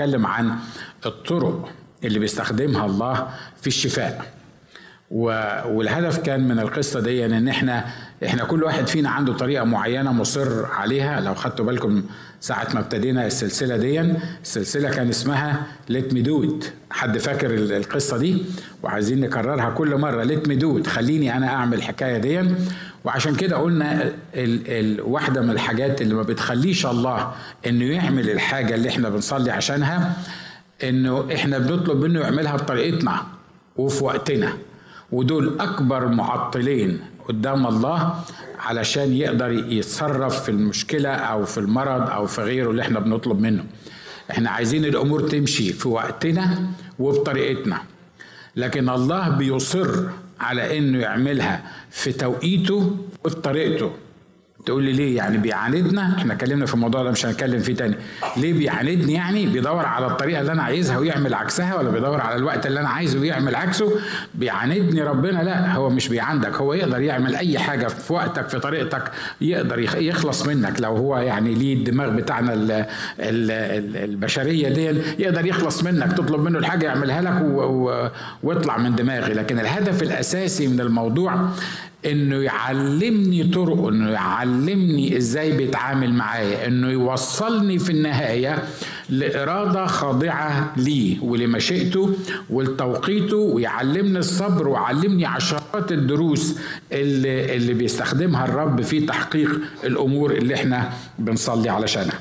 اتكلم عن الطرق اللي بيستخدمها الله في الشفاء. والهدف كان من القصة دي إن إحنا إحنا كل واحد فينا عنده طريقة معينة مصر عليها. لو خدتوا بالكم ساعة ما ابتدينا السلسلة دي السلسله كان اسمها let me do it حد فاكر القصة دي؟ وعايزين نكررها كل مرة. let me do it خليني أنا أعمل الحكاية دي. وعشان كده قلنا ال ال واحدة من الحاجات اللي ما بتخليش الله إنه يعمل الحاجة اللي إحنا بنصلي عشانها إنه إحنا بنطلب منه يعملها بطريقتنا وفي وقتنا. ودول أكبر معطلين قدام الله علشان يقدر يتصرف في المشكلة أو في المرض أو في غيره اللي إحنا بنطلب منه. إحنا عايزين الأمور تمشي في وقتنا وبطريقتنا لكن الله بيصر على إنه يعملها في توقيته وبطريقته تقول لي ليه يعني بيعاندنا؟ إحنا اتكلمنا في الموضوع ده مش هنتكلم فيه تاني. ليه بيعاندني يعني؟ بيدور على الطريقة اللي أنا عايزها ويعمل عكسها ولا بيدور على الوقت اللي أنا عايزه ويعمل عكسه؟ بيعاندني ربنا لا هو مش بيعاندك هو يقدر يعمل أي حاجة في وقتك في طريقتك يقدر يخلص منك. لو هو يعني ليه الدماغ بتاعنا ال ال ال البشرية دي يقدر يخلص منك تطلب منه الحاجة يعملها لك واطلع من دماغي. لكن الهدف الأساسي من الموضوع إنه يعلمني طرق إنه يعلمني إزاي بيتعامل معايا إنه يوصلني في النهاية لإرادة خاضعة ليه ولمشيئته ولتوقيته ويعلمني الصبر ويعلمني عشرات الدروس اللي اللي بيستخدمها الرب في تحقيق الأمور اللي إحنا بنصلي علشانها.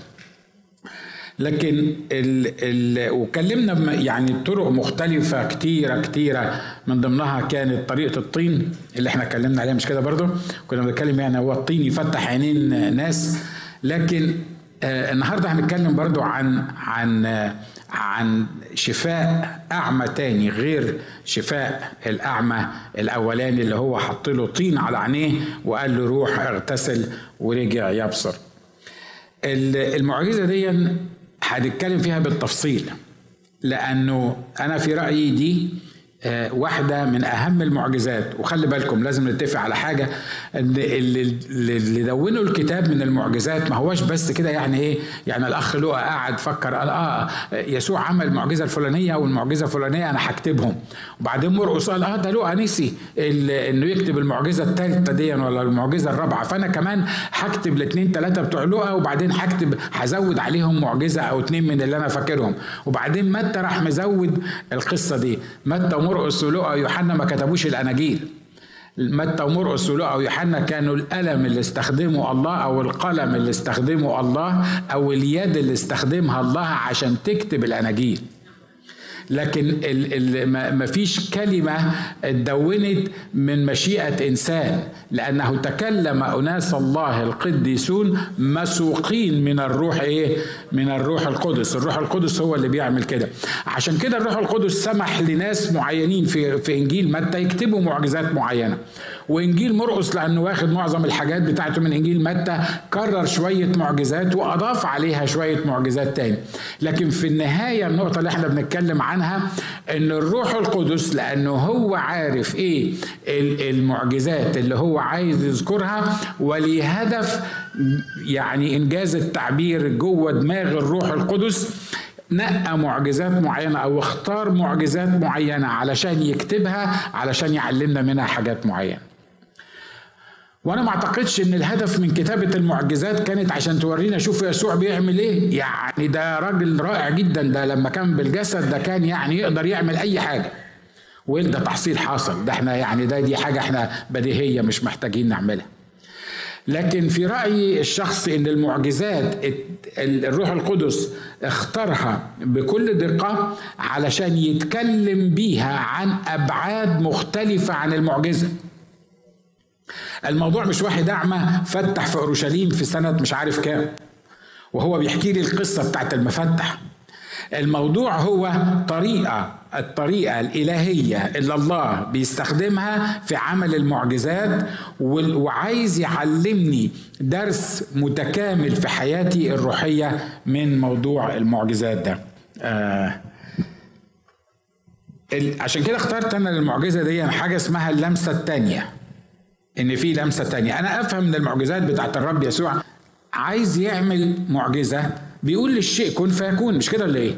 لكن ال ال وكلمنا يعني طرق مختلفة كتيرة كتيرة. من ضمنها كانت طريقة الطين اللي إحنا اتكلمنا عليها مش كده برضو؟ كنا بنتكلم يعني هو الطين يفتح عينين ناس. لكن آه النهاردة هنتكلم برضو عن عن عن شفاء أعمى تاني غير شفاء الأعمى الأولاني اللي هو حط له طين على عينيه وقال له روح اغتسل ورجع يبصر. المعجزة دي هنتكلم فيها بالتفصيل لأنه أنا في رأيي دي واحدة من أهم المعجزات. وخلي بالكم لازم نتفق على حاجة إن اللي, دونوا الكتاب من المعجزات ما هوش بس كده يعني إيه يعني الأخ لقى قعد فكر قال آه يسوع عمل المعجزة الفلانية والمعجزة الفلانية أنا هكتبهم. وبعدين مرقس قال آه ده لقى نسي إنه يكتب المعجزة الثالثه دي ولا المعجزة الرابعة. فأنا كمان هكتب الاثنين ثلاثة بتوع لقى وبعدين هكتب هزود عليهم معجزة أو اثنين من اللي أنا فاكرهم. وبعدين متى راح مزود القصة دي؟ متى ومرقس ولقى ويوحنا ما كتبوش الأناجيل. متى ومرقس ولقى ويوحنا كانوا القلم اللي استخدمه الله أو القلم اللي استخدمه الله أو اليد اللي استخدمها الله عشان تكتب الأناجيل. لكن ما فيش كلمة اتدونت من مشيئة إنسان لأنه تكلم أناس الله القديسون مسوقين من الروح إيه؟ من الروح القدس. الروح القدس هو اللي بيعمل كده. عشان كده الروح القدس سمح لناس معينين في, في إنجيل متى يكتبوا معجزات معينة. وإنجيل مرقس لأنه واخد معظم الحاجات بتاعته من إنجيل متى كرر شوية معجزات وأضاف عليها شوية معجزات تاني. لكن في النهاية النقطة اللي إحنا بنتكلم عنها إن الروح القدس لأنه هو عارف إيه المعجزات اللي هو عايز يذكرها ولهدف يعني إنجاز التعبير جوه دماغ الروح القدس نقى معجزات معينة أو اختار معجزات معينة علشان يكتبها علشان يعلمنا منها حاجات معينة. وأنا ما أعتقدش إن الهدف من كتابة المعجزات كانت عشان تورينا شوف يسوع بيعمل إيه. يعني ده راجل رائع جدا. ده لما كان بالجسد ده كان يعني يقدر يعمل أي حاجة. وده تحصيل حاصل؟ ده إحنا يعني ده دي حاجة إحنا بديهية مش محتاجين نعملها. لكن في رأيي الشخصي إن المعجزات الروح القدس اختارها بكل دقة علشان يتكلم بيها عن أبعاد مختلفة عن المعجزة. الموضوع مش واحد أعمى فتح في أورشليم في سنة مش عارف كام وهو بيحكي لي القصة بتاعت المفتح. الموضوع هو طريقة الطريقة الإلهية اللي الله بيستخدمها في عمل المعجزات وعايز يعلمني درس متكامل في حياتي الروحية من موضوع المعجزات ده. آه عشان كده اخترت أنا للمعجزه دي حاجة اسمها اللمسة الثانية إن في لمسة تانية. أنا أفهم من المعجزات بتاعت الرب يسوع. عايز يعمل معجزة. بيقول للشيء كن فيكون. مش كده ولا إيه؟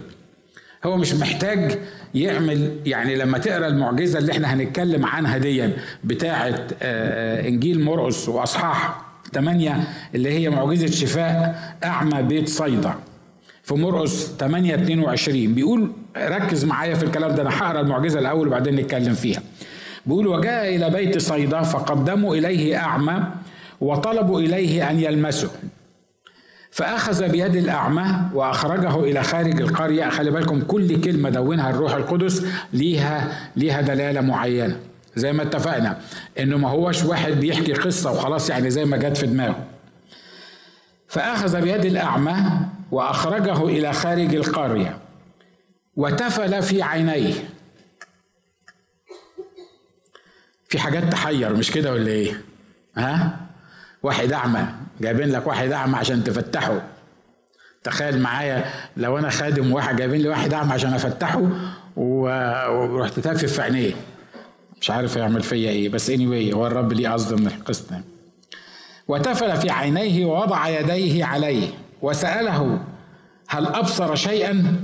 هو مش محتاج يعمل يعني لما تقرأ المعجزة اللي إحنا هنتكلم عنها دي بتاعه آه، آه، إنجيل مرقس وأصحاح 8 اللي هي معجزة شفاء أعمى بيت صيدا. في مرقس 8 22 بيقول ركز معايا في الكلام ده أنا هقرأ المعجزة الأول وبعدين نتكلم فيها. بيقول وجاء إلى بيت صيدا فقدموا إليه أعمى وطلبوا إليه أن يلمسه. فأخذ بيد الأعمى وأخرجه إلى خارج القرية. خلي بالكم كل كلمة دونها الروح القدس ليها ليها دلالة معينة. زي ما اتفقنا إنه ما هوش واحد بيحكي قصة وخلاص يعني زي ما جت في دماغه. فأخذ بيد الأعمى وأخرجه إلى خارج القرية. وتفل في عينيه. في حاجات تحير مش كده ولا إيه؟ ها؟ واحد أعمى جايبين لك واحد أعمى عشان تفتحه. تخيل معايا لو أنا خادم واحد جايبين لي واحد أعمى عشان أفتحه ورحت تافف في عينيه. مش عارف يعمل فيا إيه بس اني anyway هو الرب ليه قصد من القصة وتفل في عينيه ووضع يديه عليه وسأله هل أبصر شيئا؟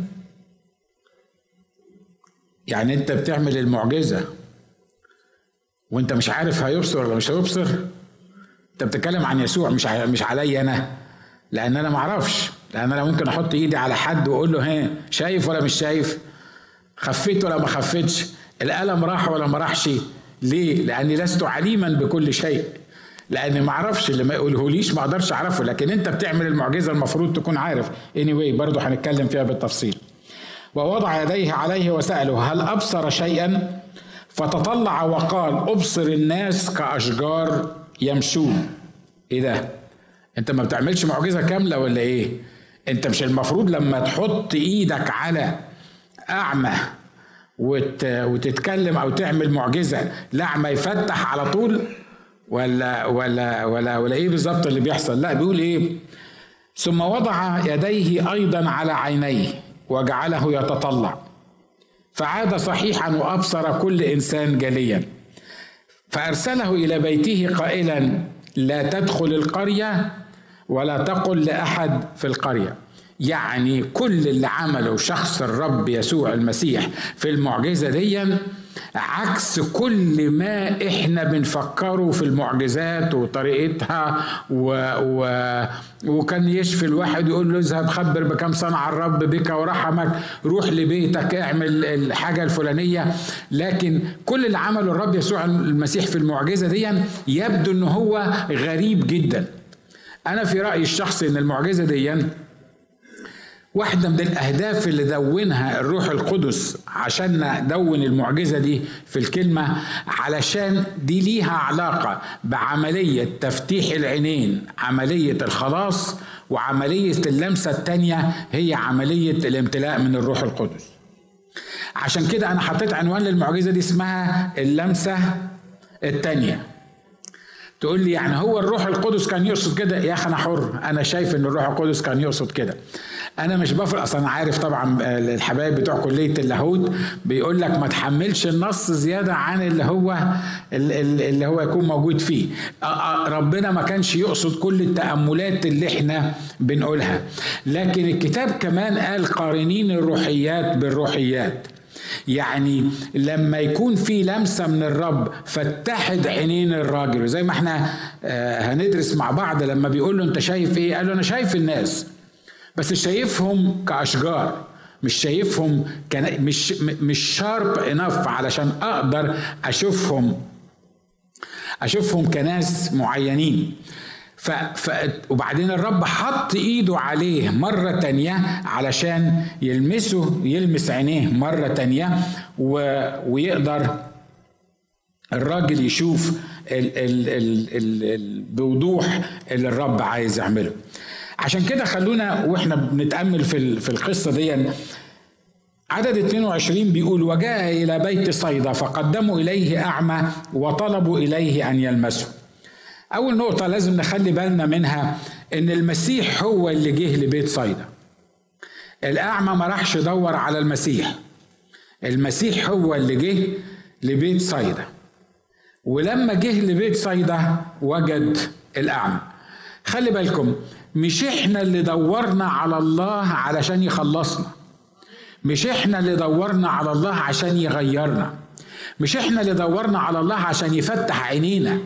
يعني أنت بتعمل المعجزة. وانت مش عارف هيبصر ولا مش هيبصر؟ انت بتتكلم عن يسوع مش مش عليا أنا. لأن أنا ما أعرفش. لأن أنا ممكن أحط ايدي على حد واقول له ها شايف ولا مش شايف؟ خفيت ولا ما خفيتش الألم راح ولا ما راحش؟ ليه؟ لأني لست عليما بكل شيء. لاني ما أعرفش اللي ما يقولهوليش ما أقدرش اعرفه. لكن انت بتعمل المعجزة المفروض تكون عارف. اني anyway برضه هنتكلم فيها بالتفصيل. ووضع يديه عليه وسأله هل أبصر شيئا؟ فتطلع وقال أبصر الناس كأشجار يمشون. إيه ده؟ أنت ما بتعملش معجزة كاملة ولا إيه؟ أنت مش المفروض لما تحط إيدك على أعمى وت... وتتكلم أو تعمل معجزة الاعمى يفتح على طول؟ ولا ولا ولا ولا إيه بالظبط اللي بيحصل؟ لا بيقول إيه؟ ثم وضع يديه أيضا على عينيه وجعله يتطلع. فعاد صحيحا وأبصر كل إنسان جليا. فأرسله إلى بيته قائلا لا تدخل القرية ولا تقل لأحد في القرية. يعني كل اللي عمله شخص الرب يسوع المسيح في المعجزة دي عكس كل ما إحنا بنفكره في المعجزات وطريقتها و... و... وكان يشفي الواحد يقول له اذهب خبر بكم صنع الرب بك ورحمك روح لبيتك اعمل الحاجة الفلانية. لكن كل اللي عمله الرب يسوع المسيح في المعجزة دي يبدو إن هو غريب جدا. أنا في رأيي الشخصي إن المعجزة دي واحدة من الأهداف اللي دونها الروح القدس عشان ندون المعجزة دي في الكلمة علشان دي ليها علاقة بعملية تفتيح العينين عملية الخلاص وعملية اللمسة التانية هي عملية الامتلاء من الروح القدس. عشان كده أنا حطيت عنوان للمعجزة دي اسمها اللمسة التانية. تقول لي يعني هو الروح القدس كان يقصد كده؟ يا أخي أنا حر أنا شايف إن الروح القدس كان يقصد كده. أنا مش بفرق. أصلا أنا عارف طبعا آه، الحبايب بتوع كلية اللاهوت بيقول لك ما تحملش النص زيادة عن اللي هو اللي هو يكون موجود فيه. ربنا ما كانش يقصد كل التأملات اللي إحنا بنقولها. لكن الكتاب كمان قال قارنين الروحيات بالروحيات. يعني لما يكون في لمسة من الرب فتحت عينين الراجل. زي ما إحنا آه، هندرس مع بعض لما بيقول له أنت شايف إيه؟ قال له أنا شايف الناس. بس شايفهم كأشجار مش شايفهم كان مش مش شارب انف علشان أقدر أشوفهم أشوفهم كناس معينين ف... ف... وبعدين الرب حط إيده عليه مرة تانية علشان يلمسه يلمس عينيه مرة تانية و... ويقدر الراجل يشوف. ال... ال... ال... ال... بوضوح اللي الرب عايز يعمله عشان كده خلونا وإحنا بنتأمل في في القصة دي. عدد 22 بيقول وجاء إلى بيت صيدا فقدموا إليه أعمى وطلبوا إليه أن يلمسه. أول نقطة لازم نخلي بالنا منها إن المسيح هو اللي جه لبيت صيدا. الأعمى ما راحش يدور على المسيح. المسيح هو اللي جه لبيت صيدا. ولما جه لبيت صيدا وجد الأعمى. خلي بالكم مش إحنا اللي دورنا على الله علشان يخلصنا. مش إحنا اللي دورنا على الله عشان يغيرنا. مش إحنا اللي دورنا على الله عشان يفتح عينينا.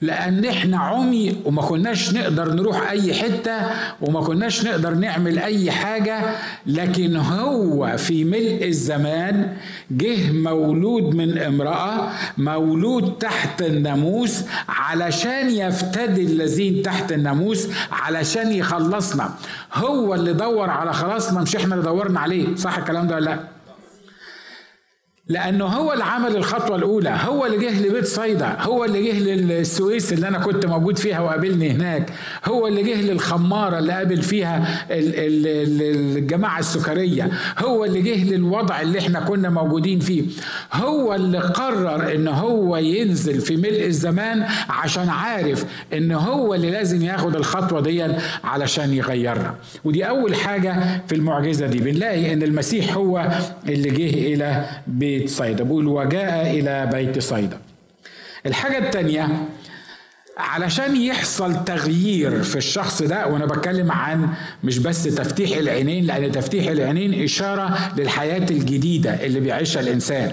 لأن إحنا عمي وما كناش نقدر نروح أي حتة وما كناش نقدر نعمل أي حاجة لكن هو في ملء الزمان جه مولود من امرأة مولود تحت الناموس علشان يفتدي الذين تحت الناموس علشان يخلصنا. هو اللي دور على خلاصنا مش إحنا اللي دورنا عليه صح الكلام ده ولا لأ؟ لأنه هو اللي عمل الخطوة الأولى هو اللي جه لبيت صيدا هو اللي جه للسويس اللي أنا كنت موجود فيها وقابلني هناك هو اللي جه للخمارة اللي قابل فيها الجماعة السكرية هو اللي جه للوضع اللي إحنا كنا موجودين فيه. هو اللي قرر إن هو ينزل في ملء الزمان عشان عارف إن هو اللي لازم ياخد الخطوة دي علشان يغيرنا ودي أول حاجة في المعجزة دي بنلاقي إن المسيح هو اللي جه إلى بيت بيت صيدا بيقول وجاء إلى بيت صيدا. الحاجة الثانية علشان يحصل تغيير في الشخص ده وأنا بتكلم عن مش بس تفتيح العينين لأن تفتيح العينين إشارة للحياة الجديدة اللي بيعيشها الإنسان.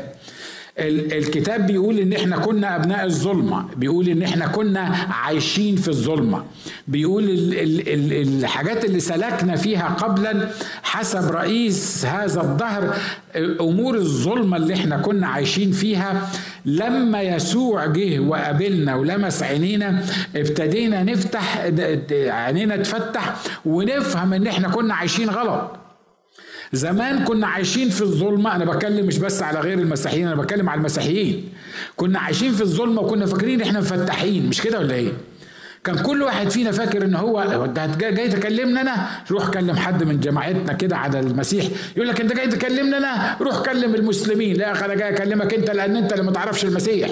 الكتاب بيقول إن إحنا كنا أبناء الظلمة بيقول إن إحنا كنا عايشين في الظلمة. بيقول الحاجات اللي سلكنا فيها قبلا حسب رئيس هذا الظهر أمور الظلمة اللي إحنا كنا عايشين فيها. لما يسوع جه وقابلنا ولمس عينينا ابتدينا نفتح عينينا تفتح ونفهم إن إحنا كنا عايشين غلط. زمان كنا عايشين في الظلمة. أنا بتكلم مش بس على غير المسيحيين أنا بتكلم على المسيحيين. كنا عايشين في الظلمة وكنا فاكرين إحنا مفتحين. مش كده ولا إيه؟ كان كل واحد فينا فاكر إن هو انت جاي تكلمنا أنا؟ روح كلم حد من جماعتنا كده على المسيح. يقول لك أنت جاي تكلمنا أنا؟ روح كلم المسلمين. لا أنا جاي أكلمك أنت لأن أنت اللي ما تعرفش المسيح.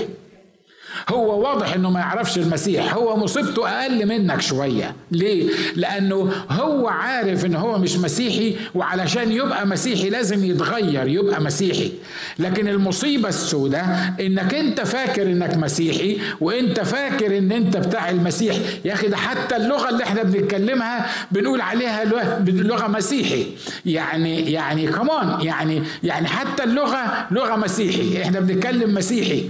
هو واضح إنه ما يعرفش المسيح. هو مصيبته أقل منك شوية. ليه؟ لأنه هو عارف إن هو مش مسيحي وعلشان يبقى مسيحي لازم يتغير يبقى مسيحي. لكن المصيبة السوداء إنك أنت فاكر إنك مسيحي وأنت فاكر إن أنت بتاع المسيح. يا أخي ده حتى اللغة اللي إحنا بنتكلمها بنقول عليها لغة مسيحي. يعني يعني كمان يعني يعني حتى اللغة لغة مسيحي. إحنا بنتكلم مسيحي.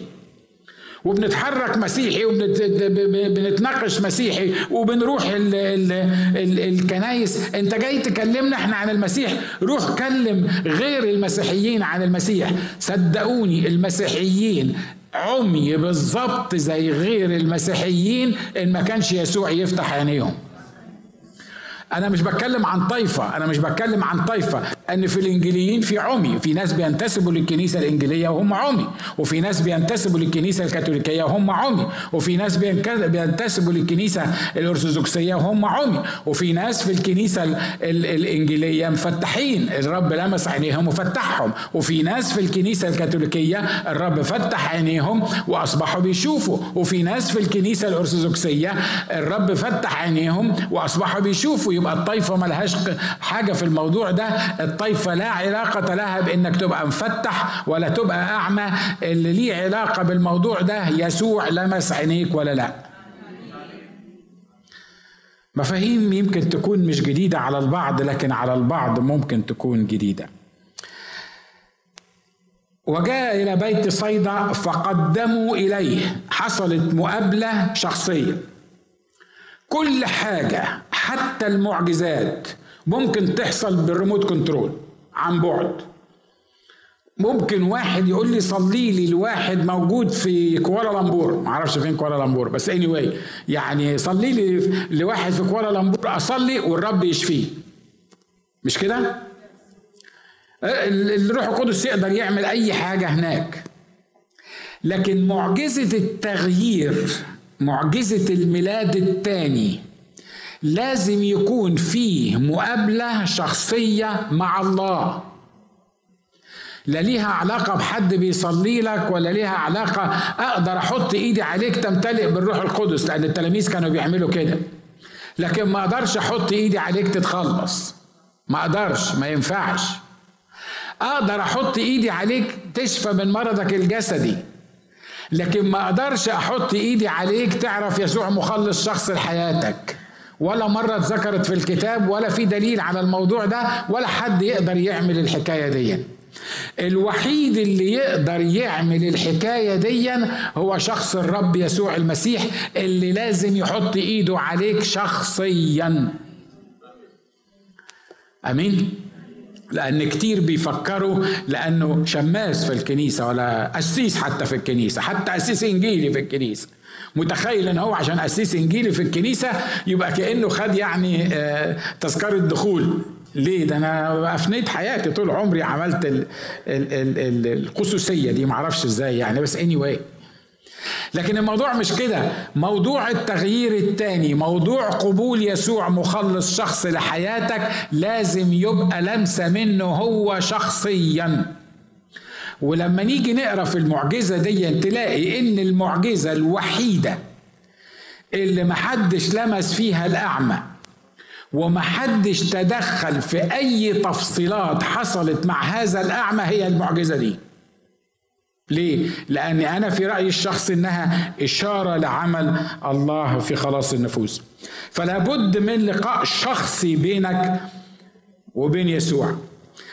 وبنتحرك مسيحي وبنتناقش مسيحي وبنروح ال ال ال الكنايس. انت جاي تكلمنا إحنا عن المسيح؟ روح كلم غير المسيحيين عن المسيح. صدقوني المسيحيين عمي بالظبط زي غير المسيحيين إن ما كانش يسوع يفتح عينيهم. أنا مش بتكلم عن طائفه أنا مش بتكلم عن طائفه إن في الانجيليين في عمي في ناس بينتسبوا للكنيسة الانجيليه وهم عمي وفي ناس بينتسبوا للكنيسة الكاثوليكية وهم عمي وفي ناس بينتسبوا للكنيسة الأرثوذكسية وهم عمي وفي ناس في الكنيسة الانجيليه مفتحين الرب لمس عينيهم وفتحهم وفي ناس في الكنيسة الكاثوليكية الرب فتح عينيهم وأصبحوا بيشوفوا وفي ناس في الكنيسة الأرثوذكسية الرب فتح عينيهم وأصبحوا بيشوفوا يبقى الطائفه ملهاش حاجة في الموضوع ده. الطائفة لا علاقة لها بأنك تبقى مفتح ولا تبقى أعمى. اللي ليه علاقة بالموضوع ده يسوع لمس عينيك ولا لا. مفاهيم يمكن تكون مش جديدة على البعض لكن على البعض ممكن تكون جديدة. وجاء إلى بيت صيدا فقدموا إليه. حصلت مقابلة شخصية. كل حاجة حتى المعجزات ممكن تحصل بال remote control عن بعد. ممكن واحد يقول لي صلي لي لواحد موجود في كوالالمبور. ما أعرفش فين كوالالمبور بس اني anyway يعني صلي لي لواحد في كوالالمبور أصلي والرب يشفيه. مش كده؟ الروح القدس يقدر يعمل أي حاجة هناك. لكن معجزة التغيير معجزة الميلاد الثاني لازم يكون فيه مقابلة شخصية مع الله. لا ليها علاقة بحد بيصلي لك ولا ليها علاقة أقدر أحط إيدي عليك تمتلئ بالروح القدس لأن التلاميذ كانوا بيعملوا كده. لكن ما أقدرش أحط إيدي عليك تتخلص. ما أقدرش ما ينفعش. أقدر أحط إيدي عليك تشفى من مرضك الجسدي. لكن ما أقدرش أحط إيدي عليك تعرف يسوع مخلص شخص لحياتك. ولا مرة اتذكرت في الكتاب ولا في دليل على الموضوع ده ولا حد يقدر يعمل الحكاية دي. الوحيد اللي يقدر يعمل الحكاية دي هو شخص الرب يسوع المسيح اللي لازم يحط ايده عليك شخصيا. آمين. لأن كتير بيفكروا لأنه شماس في الكنيسة ولا قسيس حتى في الكنيسة حتى قسيس إنجيلي في الكنيسة. متخيل إن هو عشان قسيس إنجيلي في الكنيسة يبقى كأنه خد يعني آه، تذكرة دخول. ليه؟ ده أنا أفنيت حياتي طول عمري عملت ال ال ال القسوسية دي معرفش إزاي يعني بس اني anyway. لكن الموضوع مش كده. موضوع التغيير التاني موضوع قبول يسوع مخلص شخص لحياتك لازم يبقى لمسة منه هو شخصيا. ولما نيجي نقرأ في المعجزة دي تلاقي إن المعجزة الوحيدة اللي محدش لمس فيها الأعمى ومحدش تدخل في أي تفصيلات حصلت مع هذا الأعمى هي المعجزة دي. ليه؟ لأن أنا في رأيي الشخصي إنها إشارة لعمل الله في خلاص النفوس فلا بد من لقاء شخصي بينك وبين يسوع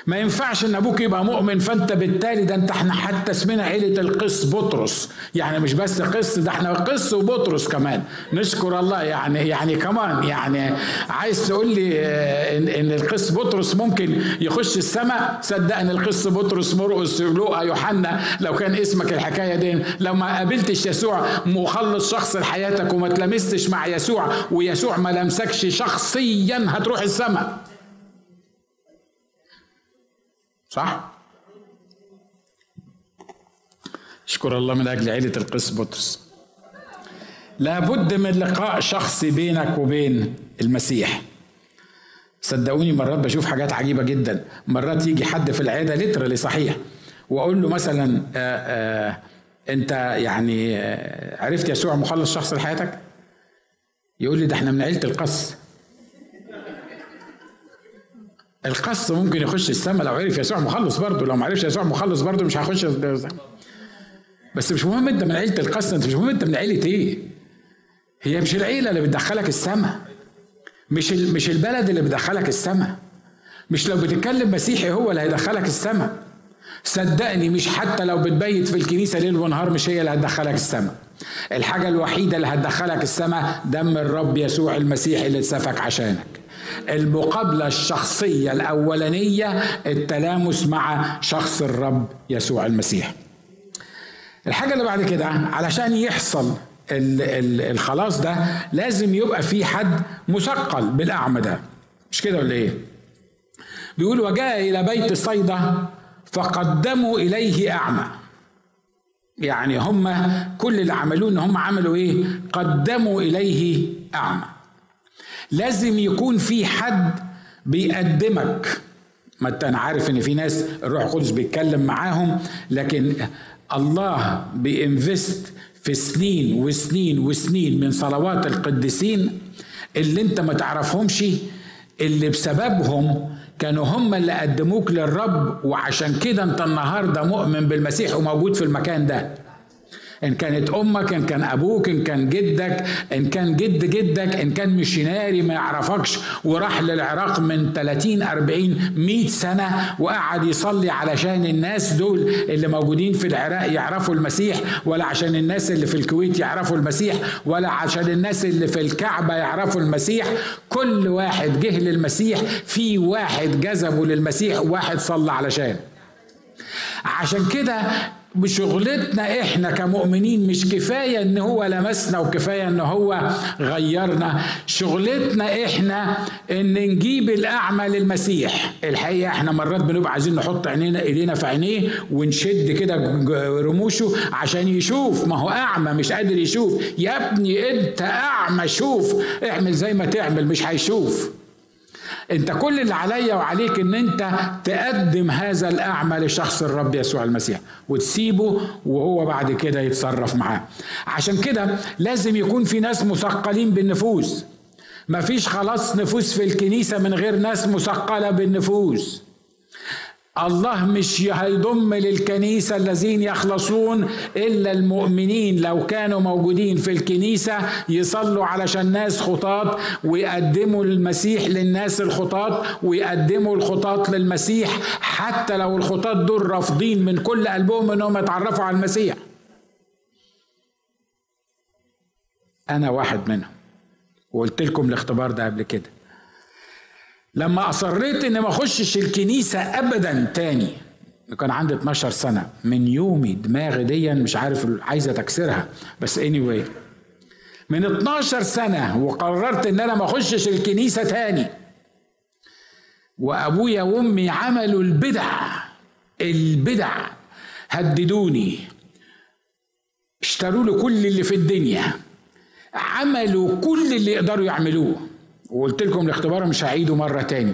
ما ينفعش ان أبوك يبقى مؤمن فانت بالتالي ده انت إحنا حتى اسمنا عيلة القس بطرس. يعني مش بس قس ده إحنا قس وبطرس كمان. نشكر الله يعني يعني كمان يعني عايز تقول لي آه، إن, إن القس بطرس ممكن يخش السماء؟ صدقني القس بطرس مرقس. لوقا يوحنا لو كان اسمك الحكاية دي لو ما قابلتش يسوع مخلص شخص لحياتك وما تلمستش مع يسوع ويسوع ما لمسكش شخصيا هتروح السماء. صح؟ اشكر الله من أجل عيلة القس بطرس. لابد من لقاء شخصي بينك وبين المسيح. صدقوني مرات بشوف حاجات عجيبة جدا. مرات يجي حد في العيادة لترلي صحيح. وأقول له مثلا آآ آه، آآ آه، أنت يعني آه، عرفت يسوع مخلص شخص لحياتك؟ يقول لي ده إحنا من عيلة القس. القص ممكن يخش السماء لو عرف يسوع مخلص برضه لو ما عرفش يسوع مخلص برضه مش هيخش بس مش مهم انت من عيلة القص انت مش مهم انت من عيلة إيه. هي مش العيلة اللي بتدخلك السماء مش مش البلد اللي بتدخلك السماء مش لو بتتكلم مسيحي هو اللي هيدخلك السماء صدقني مش حتى لو بتبيت في الكنيسة ليل ونهار مش هي اللي هتدخلك السماء الحاجة الوحيدة اللي هتدخلك السماء دم الرب يسوع المسيح اللي اتسفك عشانك. المقابلة الشخصية الأولانية التلامس مع شخص الرب يسوع المسيح. الحاجة اللي بعد كده علشان يحصل الخلاص ده لازم يبقى في حد مثقل بالأعمى ده. مش كده ولا إيه؟ بيقول وجاء إلى بيت صيدا فقدموا إليه أعمى. يعني هم كل اللي عملوه إن هم عملوا إيه؟ قدموا إليه أعمى. لازم يكون في حد بيقدمك. ما أنا عارف ان في ناس الروح القدس بيتكلم معاهم لكن الله بينفست في سنين وسنين وسنين من صلوات القديسين اللي انت ما تعرفهمش اللي بسببهم كانوا هم اللي قدموك للرب وعشان كده انت النهارده مؤمن بالمسيح وموجود في المكان ده. إن كانت أمك إن كان أبوك إن كان جدك إن كان جد جدك إن كان مشيناري ما يعرفكش وراح للعراق من 30 40 100 سنة وقعد يصلي علشان الناس دول اللي موجودين في العراق يعرفوا المسيح ولا عشان الناس اللي في الكويت يعرفوا المسيح ولا عشان الناس اللي في الكعبة يعرفوا المسيح. كل واحد جه للمسيح في واحد جذبه للمسيح وواحد صلى علشان. عشان كده بشغلتنا إحنا كمؤمنين مش كفاية إن هو لمسنا وكفاية إن هو غيرنا. شغلتنا إحنا إن نجيب الأعمى للمسيح. الحقيقة إحنا مرات بنبقى عايزين نحط عينينا إيدينا في عينيه ونشد كده رموشه عشان يشوف. ما هو أعمى مش قادر يشوف. يا ابني أنت أعمى شوف. اعمل زي ما تعمل مش هيشوف. انت كل اللي عليا وعليك ان انت تقدم هذا الأعمى لشخص الرب يسوع المسيح وتسيبه وهو بعد كده يتصرف معاه. عشان كده لازم يكون في ناس مثقلين بالنفوس. مفيش خلاص نفوس في الكنيسة من غير ناس مثقلة بالنفوس. الله مش هيضم للكنيسة الذين يخلصون إلا المؤمنين. لو كانوا موجودين في الكنيسة يصلوا علشان ناس خطاط ويقدموا المسيح للناس الخطاط ويقدموا الخطاط للمسيح حتى لو الخطاط دول رافضين من كل قلبهم إنهم يتعرفوا على المسيح. أنا واحد منهم. وقلت لكم الاختبار ده قبل كده. لما أصريت إني ما أخشش الكنيسة ابدا تاني. كان عندي 12 سنة. من يومي دماغي دي مش عارف عايزة تكسرها. بس anyway من 12 سنة وقررت إن أنا ما أخشش الكنيسة تاني. وأبويا وأمي عملوا البدع. البدع. هددوني. اشتروا له كل اللي في الدنيا. عملوا كل اللي يقدروا يعملوه. وقلت لكم الاختبار مش هعيده مرة تاني.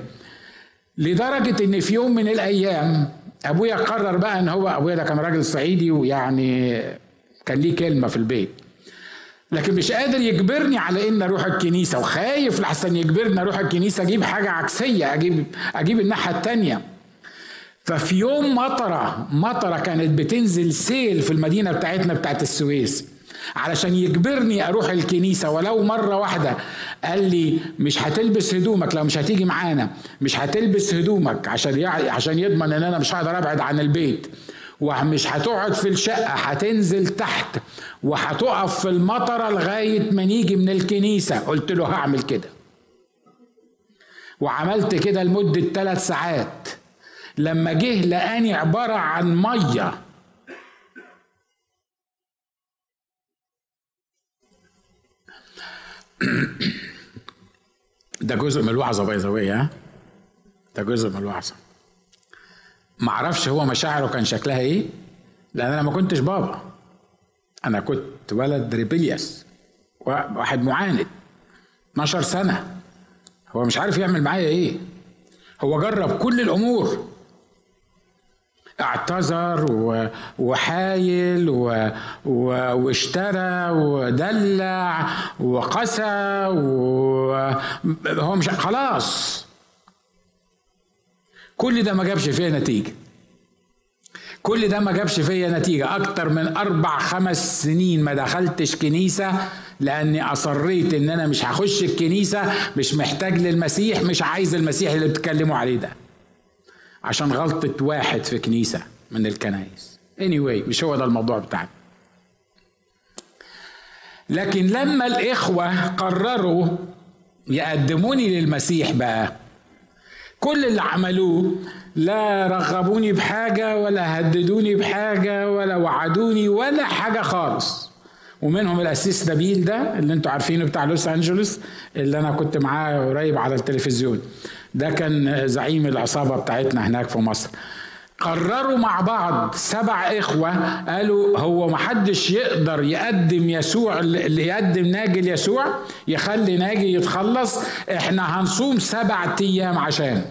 لدرجة إن في يوم من الأيام أبويا قرر بقى إن هو أبويا ده كان راجل صعيدي ويعني كان ليه كلمة في البيت. لكن مش قادر يجبرني على إن أروح الكنيسة وخايف لحسن يجبرني أروح الكنيسة أجيب حاجة عكسية أجيب أجيب الناحية التانية. ففي يوم مطرة مطرة كانت بتنزل سيل في المدينة بتاعتنا بتاعت السويس. علشان يجبرني أروح الكنيسة ولو مرة واحدة. قال لي مش هتلبس هدومك لو مش هتيجي معانا مش هتلبس هدومك عشان عشان يضمن إن أنا مش هقدر أبعد عن البيت. ومش هتقعد في الشقة هتنزل تحت وهتقف في المطرة لغاية ما نيجي من الكنيسة. قلت له هعمل كده. وعملت كده لمدة ثلاث ساعات. لما جه لقاني عبارة عن مية. ده جزء من الوعظه باي ذا ها؟ ده جزء من الوعظه ما أعرفش هو مشاعره كان شكلها إيه لأن أنا ما كنتش بابا. أنا كنت ولد ريبيليوس واحد معاند 12 سنة. هو مش عارف يعمل معايا إيه. هو جرب كل الأمور. اعتذر وحايل واشترى ودلع وقسى وهو مش خلاص. كل ده ما جابش فيا نتيجة. كل ده ما جابش فيا نتيجة. أكتر من أربع خمس سنين ما دخلتش كنيسة لأني أصريت إن أنا مش هخش الكنيسة مش محتاج للمسيح مش عايز المسيح اللي بتتكلموا عليه ده. عشان غلطة واحد في كنيسة من الكنائس. Anyway مش هو ده الموضوع بتاعنا. لكن لما الإخوة قرروا يقدموني للمسيح بقى كل اللي عملوه لا رغبوني بحاجة ولا هددوني بحاجة ولا وعدوني ولا حاجة خالص. ومنهم الأسيس نبيل ده اللي أنتوا عارفينه بتاع لوس أنجلوس اللي أنا كنت معاه قريب على التلفزيون. ده كان زعيم العصابة بتاعتنا هناك في مصر. قرروا مع بعض سبع إخوة قالوا هو محدش يقدر يقدم يسوع اللي يقدم ناجي ليسوع يخلي ناجي يتخلص إحنا هنصوم سبع أيام عشان.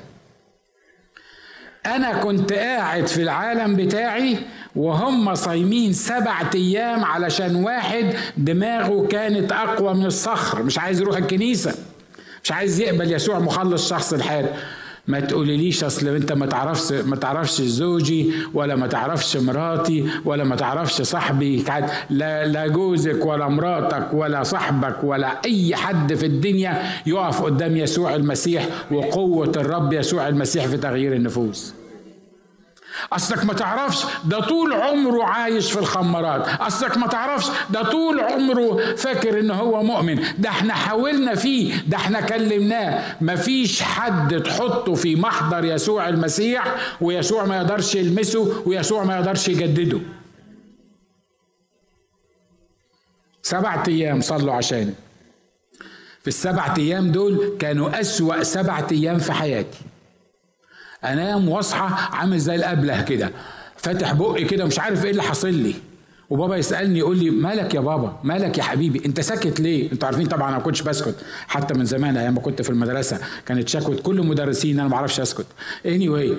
أنا كنت قاعد في العالم بتاعي وهم صايمين سبع أيام علشان واحد دماغه كانت أقوى من الصخر مش عايز يروح الكنيسة. مش عايز يقبل يسوع مخلص شخص الحياة ما تقوليليش أصل أنت ما تعرفش ما تعرفش زوجي ولا ما تعرفش مراتي ولا ما تعرفش صاحبي. لا لا جوزك ولا مراتك ولا صاحبك ولا أي حد في الدنيا يقف قدام يسوع المسيح وقوة الرب يسوع المسيح في تغيير النفوس. أصلك ما تعرفش ده طول عمره عايش في الخمرات. أصلك ما تعرفش ده طول عمره فاكر إن هو مؤمن. ده إحنا حاولنا فيه ده إحنا كلمناه. مفيش حد تحطه في محضر يسوع المسيح ويسوع ما يقدرش يلمسه ويسوع ما يقدرش يجدده. سبعة أيام صلوا عشان في السبعة أيام دول كانوا أسوأ سبعة أيام في حياتي. انام واصحى عامل زي الابله كده. فاتح بقي كده مش عارف إيه اللي حاصل لي. وبابا يسألني يقول لي مالك يا بابا؟ مالك يا حبيبي؟ انت ساكت ليه؟ أنتوا عارفين طبعا أنا ما كنتش بسكت حتى من زمان أيام ما كنت في المدرسة كانت شكوى كل المدرسين أنا ما أعرفش أسكت. اني anyway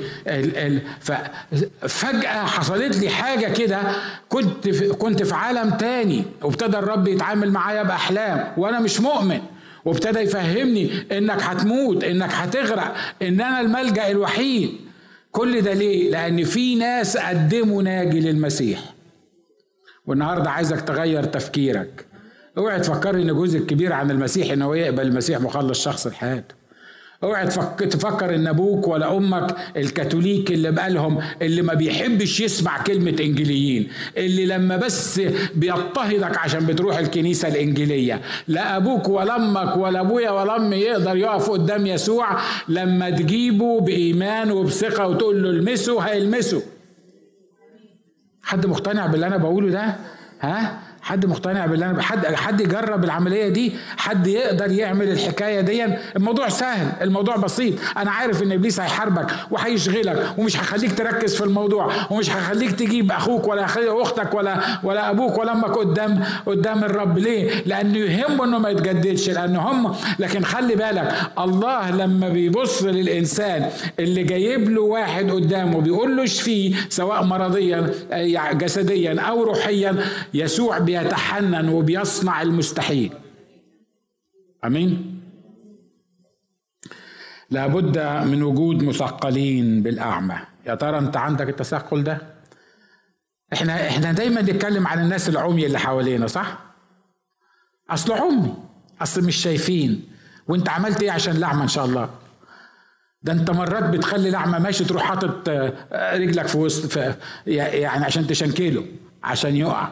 ففجاه حصلت لي حاجة كده كنت في كنت في عالم تاني وابتدى الرب يتعامل معايا بأحلام وأنا مش مؤمن. وابتدى يفهمني إنك هتموت إنك هتغرق إن أنا الملجأ الوحيد. كل ده ليه؟ لأن في ناس قدموا ناجي للمسيح. والنهاردة عايزك تغير تفكيرك. اوعي تفكر ان جزء كبير عن المسيح إن هو يقبل المسيح مخلص شخص لحياته اوعي تفكر ان أبوك ولا أمك الكاثوليك اللي بقالهم اللي ما بيحبش يسمع كلمة انجيليين اللي لما بس بيضطهدك عشان بتروح الكنيسة الانجيليه لا أبوك ولا أمك ولا ابويا ولا امي يقدر يقف قدام يسوع لما تجيبه بإيمان وبثقة وتقول له المسه هيلمسه. حد مقتنع باللي أنا بقوله ده؟ ها؟ حد مقتنع بالله أنا حد حد يجرب العملية دي حد يقدر يعمل الحكاية دي. الموضوع سهل الموضوع بسيط. أنا عارف إن إبليس هيحاربك وهيشغلك ومش هيخليك تركز في الموضوع ومش هيخليك تجيب أخوك ولا أختك ولا ولا أبوك ولا أمك قدام قدام الرب. ليه؟ لأنه يهمه إنه ما يتجددش لأن هم لكن خلي بالك الله لما بيبص للإنسان اللي جايب له واحد قدامه بيقول له اشفيه سواء مرضيا جسديا أو روحيا يسوع بي بيتحنن وبيصنع المستحيل. آمين. لابد من وجود مثقلين بالأعمى. يا ترى أنت عندك التثقل ده؟ إحنا إحنا دايما نتكلم عن الناس العمي اللي حوالينا صح؟ أصل عمي أصل مش شايفين. وأنت عملت إيه عشان الاعمى إن شاء الله؟ ده أنت مرات بتخلي الاعمى ماشي تروح حاطط آه، رجلك في وسط يعني عشان تشنكله عشان يقع.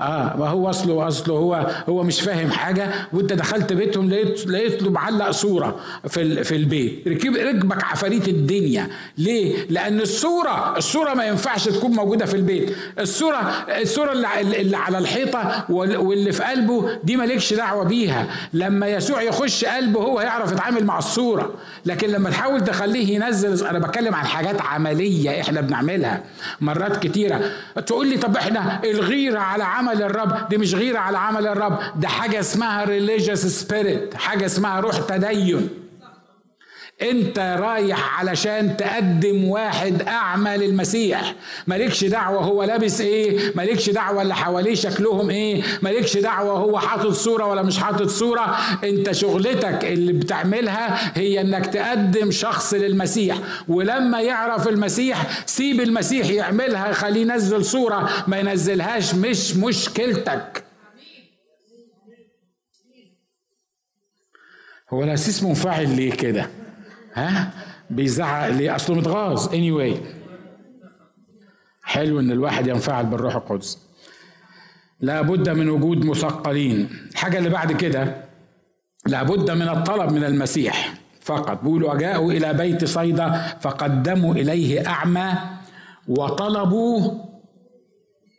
آه ما هو أصله أصله هو هو مش فاهم حاجة. وأنت دخلت بيتهم لقيت لقيت له معلق صورة في في البيت. ركب ركبك عفاريت الدنيا. ليه؟ لأن الصورة الصورة ما ينفعش تكون موجودة في البيت. الصورة الصورة اللي, اللي على الحيطة واللي في قلبه دي مالكش دعوة بيها. لما يسوع يخش قلبه هو هيعرف يتعامل مع الصورة. لكن لما تحاول تخليه ينزل أنا بتكلم عن حاجات عملية إحنا بنعملها مرات كتيرة. تقول لي طب إحنا الغيرة على عمل عمل الرب دي مش غيرة على عمل الرب ده حاجة اسمها religious spirit حاجة اسمها روح تدين. انت رايح علشان تقدم واحد اعمى للمسيح. مالكش دعوة هو لابس إيه مالكش دعوة اللي حواليه شكلهم إيه مالكش دعوة هو حاطط صورة ولا مش حاطط صورة. انت شغلتك اللي بتعملها هي انك تقدم شخص للمسيح. ولما يعرف المسيح سيب المسيح يعملها خليه ينزل صورة ما ينزلهاش مش مشكلتك. هو الاسيس منفعل ليه كده؟ ها؟ بيزعق ليه؟ أصله متغاظ. Anyway. حلو إن الواحد ينفعل بالروح القدس. لابد من وجود مثقلين. الحاجة اللي بعد كده. لابد من الطلب من المسيح فقط. بيقولوا جاءوا إلى بيت صيدا فقدموا إليه أعمى وطلبوا.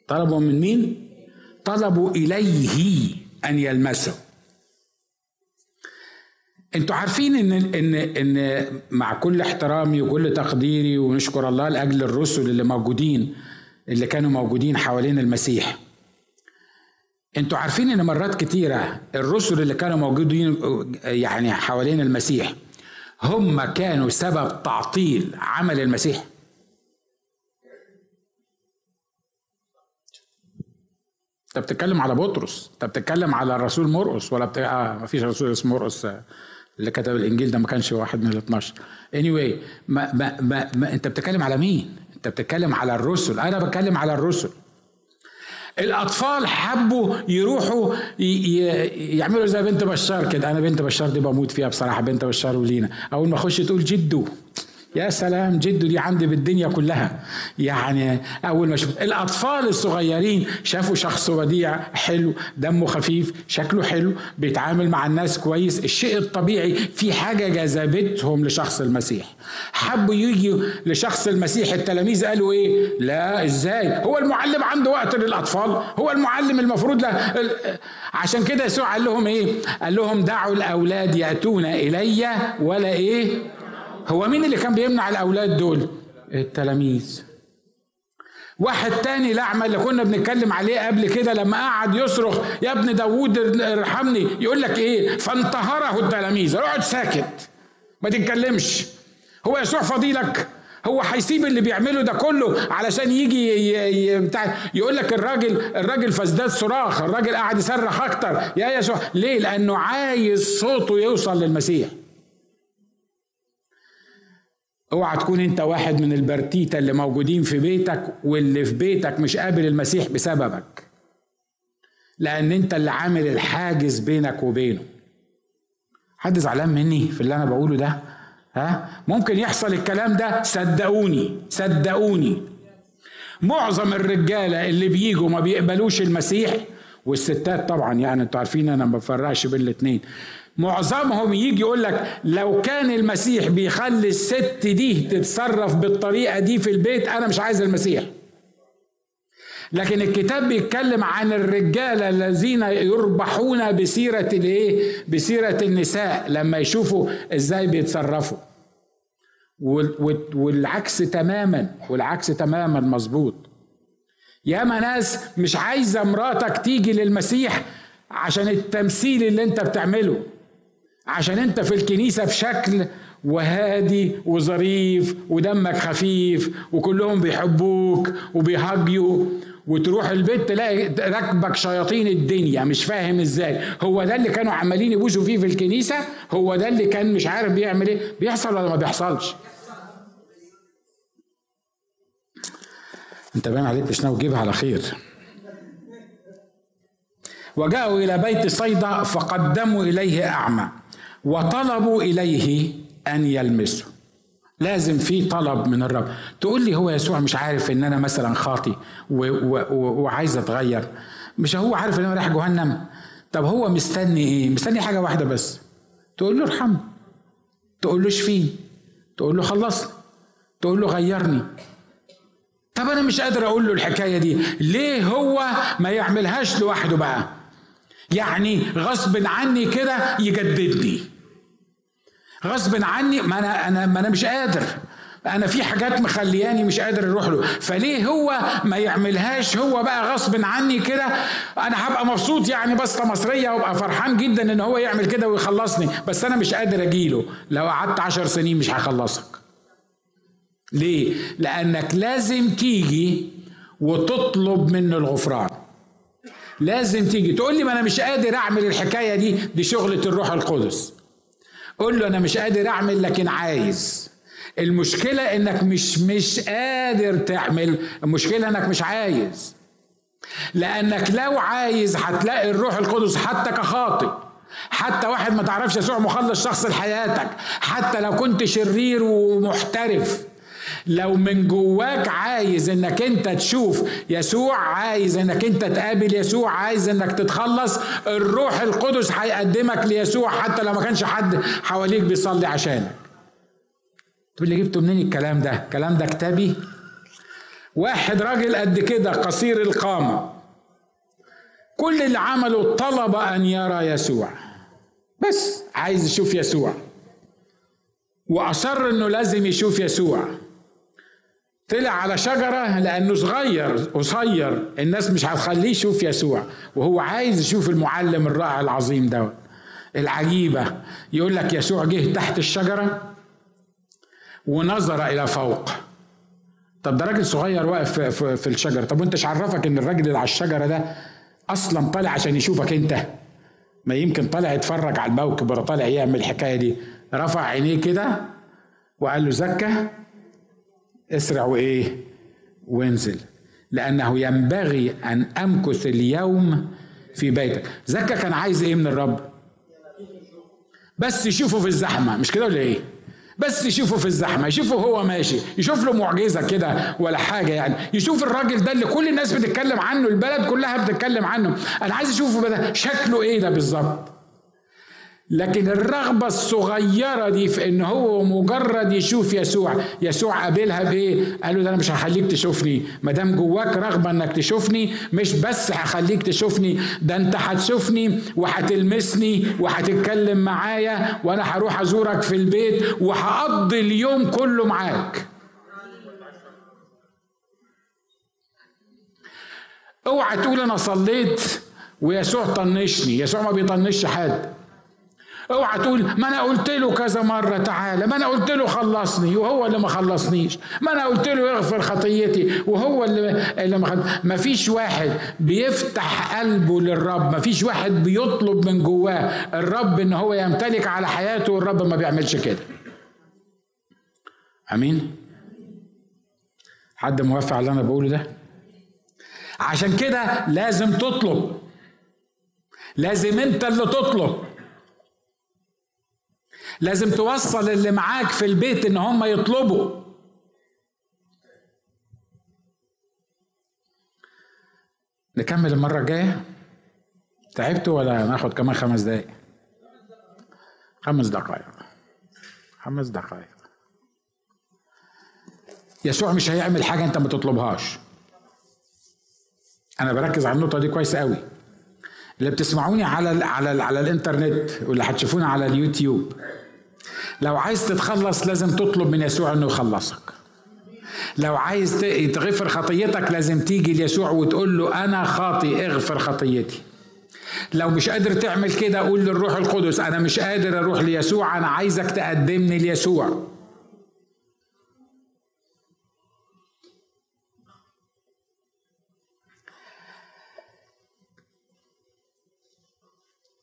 طلبوا من مين؟ طلبوا إليه أن يلمسه. أنتوا عارفين ان ان ان مع كل احترامي وكل تقديري ونشكر الله لأجل الرسل اللي موجودين اللي كانوا موجودين حوالين المسيح. أنتوا عارفين ان مرات كتيرة الرسل اللي كانوا موجودين يعني حوالين المسيح هم كانوا سبب تعطيل عمل المسيح. انت بتتكلم على بطرس انت بتتكلم على الرسول مرقس ولا بت... آه ما فيش رسول اسمه مرقس. اللي كتب الإنجيل ده ما كانش واحد من ال 12 anyway ما, ما, ما, ما أنت بتتكلم على مين؟ أنت بتتكلم على الرسل. أنا بتكلم على الرسل. الأطفال حبوا يروحوا يعملوا زي بنت بشار كده. أنا بنت بشار دي بموت فيها بصراحة بنت بشار ولينا. أول ما أخش تقول جدو. يا سلام جده دي عندي بالدنيا كلها. يعني أول ما شفت الأطفال الصغيرين شافوا شخص وديع حلو دمه خفيف شكله حلو بيتعامل مع الناس كويس. الشيء الطبيعي في حاجة جذبتهم لشخص المسيح. حبوا يجوا لشخص المسيح التلاميذ قالوا إيه؟ لا إزاي؟ هو المعلم عنده وقت للأطفال. هو المعلم المفروض له عشان كده يسوع قال لهم إيه؟ قال لهم دعوا الأولاد يأتون إلي ولا إيه؟ هو مين اللي كان بيمنع الأولاد دول؟ التلاميذ. واحد تاني الأعمى اللي كنا بنتكلم عليه قبل كده لما قعد يصرخ يا ابن داوود ارحمني. يقول لك إيه؟ فانتهره التلاميذ. اقعد ساكت. ما تتكلمش. هو يسوع فضيلك. هو هيسيب اللي بيعمله ده كله علشان يجي يقول لك الراجل الراجل فازداد صراخ الراجل قاعد يصرخ أكتر. يا يسوع. ليه؟ لأنه عايز صوته يوصل للمسيح. اوعى تكون انت واحد من البرتيتة اللي موجودين في بيتك واللي في بيتك مش قابل المسيح بسببك. لأن انت اللي عامل الحاجز بينك وبينه. حد زعلان مني في اللي أنا بقوله ده؟ ها؟ ممكن يحصل الكلام ده؟ صدقوني صدقوني. معظم الرجالة اللي بيجوا ما بيقبلوش المسيح والستات طبعا يعني أنتوا عارفين أنا ما بفرقش بين الاثنين معظمهم يجي يقول لك لو كان المسيح بيخلي الست دي تتصرف بالطريقة دي في البيت أنا مش عايز المسيح لكن الكتاب بيتكلم عن الرجالة الذين يربحون بسيرة الإيه؟ بسيرة النساء لما يشوفوا إزاي بيتصرفوا. والعكس تماما والعكس تماما مظبوط. ياما ناس مش عايزة مراتك تيجي للمسيح عشان التمثيل اللي أنت بتعمله. عشان انت في الكنيسة بشكل وهادي وظريف ودمك خفيف وكلهم بيحبوك وبيهاجيوا وتروح البيت تلاقي راكبك شياطين الدنيا مش فاهم إزاي. هو ده اللي كانوا عمالين يبوسوا فيه في الكنيسة؟ هو ده اللي كان مش عارف بيعمل إيه؟ بيحصل ولا ما بيحصلش؟ انت باين عليك مش ناوي على خير. وجاءوا إلى بيت صيدا فقدموا إليه أعمى. وطلبوا إليه أن يلمسه. لازم في طلب من الرب. تقول لي هو يسوع مش عارف إن أنا مثلا خاطي وعايز أتغير. مش هو عارف إن أنا رايح جهنم؟ طب هو مستني إيه؟ مستني حاجة واحدة بس. تقول له ارحمه تقول له اشفيه تقول له خلصني تقول له غيرني. طب أنا مش قادر أقول له الحكاية دي. ليه هو ما يعملهاش لوحده بقى؟ يعني غصب عني كده يجددني. غصب عني ما أنا أنا ما أنا مش قادر. أنا في حاجات مخلياني مش قادر أروح له. فليه هو ما يعملهاش؟ هو بقى غصب عني كده. أنا هبقى مبسوط يعني بسطه مصرية وأبقى فرحان جدا إن هو يعمل كده ويخلصني. بس أنا مش قادر اجيله لو قعدت عشر سنين مش هخلصك. ليه؟ لأنك لازم تيجي وتطلب منه الغفران. لازم تيجي. تقول لي ما أنا مش قادر أعمل الحكاية دي. دي شغلة الروح القدس. قول له أنا مش قادر أعمل لكن عايز. المشكلة إنك مش مش قادر تعمل. المشكلة إنك مش عايز. لأنك لو عايز هتلاقي الروح القدس حتى كخاطئ. حتى واحد ما تعرفش يسوع مخلص شخص لحياتك. حتى لو كنت شرير ومحترف. لو من جواك عايز إنك أنت تشوف يسوع عايز إنك أنت تقابل يسوع عايز إنك تتخلص الروح القدس هيقدمك ليسوع حتى لو ما كانش حد حواليك بيصلي عشانك. تقول لي جبته منين الكلام ده؟ الكلام ده كتابي؟ واحد راجل قد كده قصير القامة. كل اللي عمله طلب أن يرى يسوع. بس عايز يشوف يسوع. وأصر إنه لازم يشوف يسوع. طلع على شجرة لأنه صغير قصير. الناس مش هتخليه يشوف يسوع. وهو عايز يشوف المعلم الرائع العظيم ده العجيبة. يقول لك يسوع جه تحت الشجرة ونظر إلى فوق. طب ده راجل صغير واقف في, الشجرة. طب وأنت عرفك إن الراجل اللي على الشجرة ده أصلا طالع عشان يشوفك أنت؟ ما يمكن طالع يتفرج على الموكب ولا طالع يعمل الحكاية دي. رفع عينيه كده وقال له زكى أسرع وايه وانزل. لأنه ينبغي أن أمكث اليوم في بيتك. زكا كان عايز إيه من الرب؟ بس يشوفه في الزحمة. مش كده ولا إيه؟ بس يشوفه في الزحمة. يشوفه هو ماشي. يشوف له معجزة كده ولا حاجة يعني. يشوف الراجل ده اللي كل الناس بتتكلم عنه البلد كلها بتتكلم عنه. أنا عايز أشوفه ده شكله إيه ده بالظبط؟ لكن الرغبة الصغيرة دي في إن هو مجرد يشوف يسوع. يسوع قابلها بإيه؟ قال له ده أنا مش هخليك تشوفني. ما دام جواك رغبة إنك تشوفني مش بس هخليك تشوفني ده أنت هتشوفني وهتلمسني وهتتكلم معايا وأنا هروح أزورك في البيت وهقضي اليوم كله معاك. اوعى تقول أنا صليت ويسوع طنشني. يسوع ما بيطنش حد. اوعى تقول ما أنا قلت له كذا مرة تعالى ما أنا قلت له خلصني وهو اللي ما خلصنيش. ما أنا قلت له يغفر خطيتي وهو اللي اللي ما ما فيش واحد بيفتح قلبه للرب ما فيش واحد بيطلب من جواه الرب إن هو يمتلك على حياته والرب ما بيعملش كده. آمين؟ حد موافق على اللي أنا بقوله ده؟ عشان كده لازم تطلب. لازم أنت اللي تطلب. لازم توصل اللي معاك في البيت إن هم يطلبوا. نكمل المرة الجاية؟ تعبتوا ولا ناخد كمان خمس دقايق؟ خمس دقائق خمس دقائق يسوع مش هيعمل حاجة أنت ما تطلبهاش. أنا بركز على النقطة دي كويس قوي. اللي بتسمعوني على ال على ال على الإنترنت واللي هتشوفونا على اليوتيوب. لو عايز تتخلص لازم تطلب من يسوع إنه يخلصك. لو عايز تغفر خطيتك لازم تيجي ليسوع وتقول له أنا خاطي اغفر خطيتي. لو مش قادر تعمل كده قول للروح القدس أنا مش قادر أروح ليسوع أنا عايزك تقدمني ليسوع.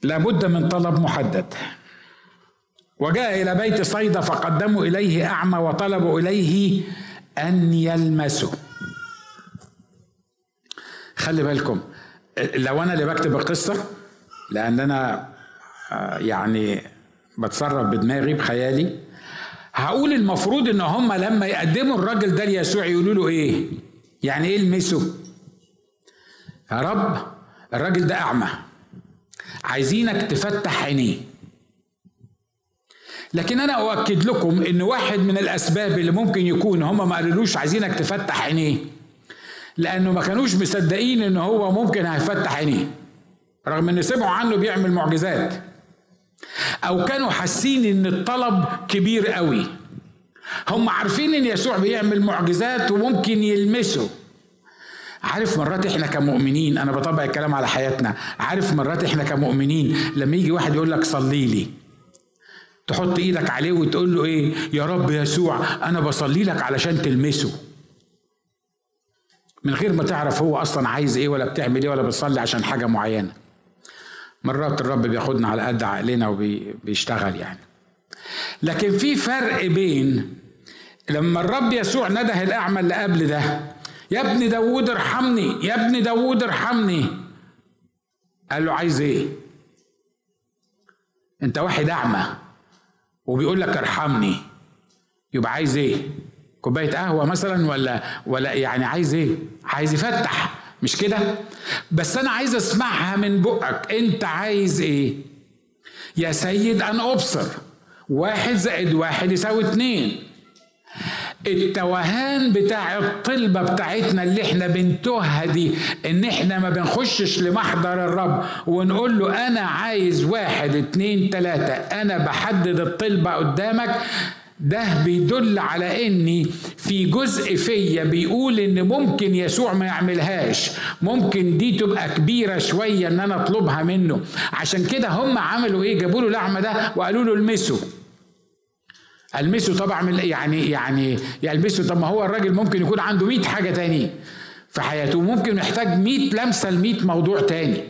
لابد من طلب محدد. وجاء إلى بيت صيدا فقدموا إليه أعمى وطلبوا إليه أن يلمسوا. خلي بالكم لو أنا اللي بكتب القصة لأن أنا آه، يعني بتصرف بدماغي بخيالي هقول المفروض إن هم لما يقدموا الراجل ده ليسوع يقولوا له إيه؟ يعني إيه المسوا يا رب الراجل ده أعمى عايزينك تفتح عينيه. لكن أنا أؤكد لكم إن واحد من الأسباب اللي ممكن يكون هم ما قالولوش عايزينك تفتح عينيه لأنه ما كانوش مصدقين إن هو ممكن هيفتح عينيه رغم إن سمعوا عنه بيعمل معجزات. أو كانوا حاسين إن الطلب كبير قوي. هم عارفين إن يسوع بيعمل معجزات وممكن يلمسه. عارف مرات إحنا كمؤمنين أنا بطبق الكلام على حياتنا عارف مرات إحنا كمؤمنين لما يجي واحد يقول لك صلي لي تحط إيدك عليه وتقول له إيه؟ يا رب يسوع أنا بصلي لك علشان تلمسه. من غير ما تعرف هو أصلا عايز إيه ولا بتعمل إيه ولا بتصلي عشان حاجة معينة. مرات الرب بياخدنا على قد عقلنا وبيشتغل يعني. لكن في فرق بين لما الرب يسوع نده الأعمى اللي قبل ده يا ابن داوود ارحمني يا ابن داوود ارحمني. قال له عايز إيه؟ أنت واحد أعمى. وبيقول لك ارحمني. يبقى عايز إيه؟ كوباية قهوة مثلا ولا ولا يعني عايز إيه؟ عايز يفتح. مش كده؟ بس أنا عايز أسمعها من بقك. أنت عايز إيه؟ يا سيد أنا أبصر. واحد زائد واحد يساوي اتنين. التوهان بتاع الطلبة بتاعتنا اللي إحنا بنتوهها دي ان إحنا ما بنخشش لمحضر الرب ونقول له أنا عايز واحد اتنين تلاتة أنا بحدد الطلبة قدامك. ده بيدل على إني في جزء فيا بيقول إن ممكن يسوع ما يعملهاش. ممكن دي تبقى كبيرة شوية إن أنا أطلبها منه. عشان كده هم عملوا إيه؟ جابوا له الاعمى ده وقالوا له المسه. ألمسه طبعا يعني يعني يلمسه. طب ما هو الراجل ممكن يكون عنده 100 حاجة تاني في حياته ممكن محتاج 100 لمسة ل 100 موضوع تاني.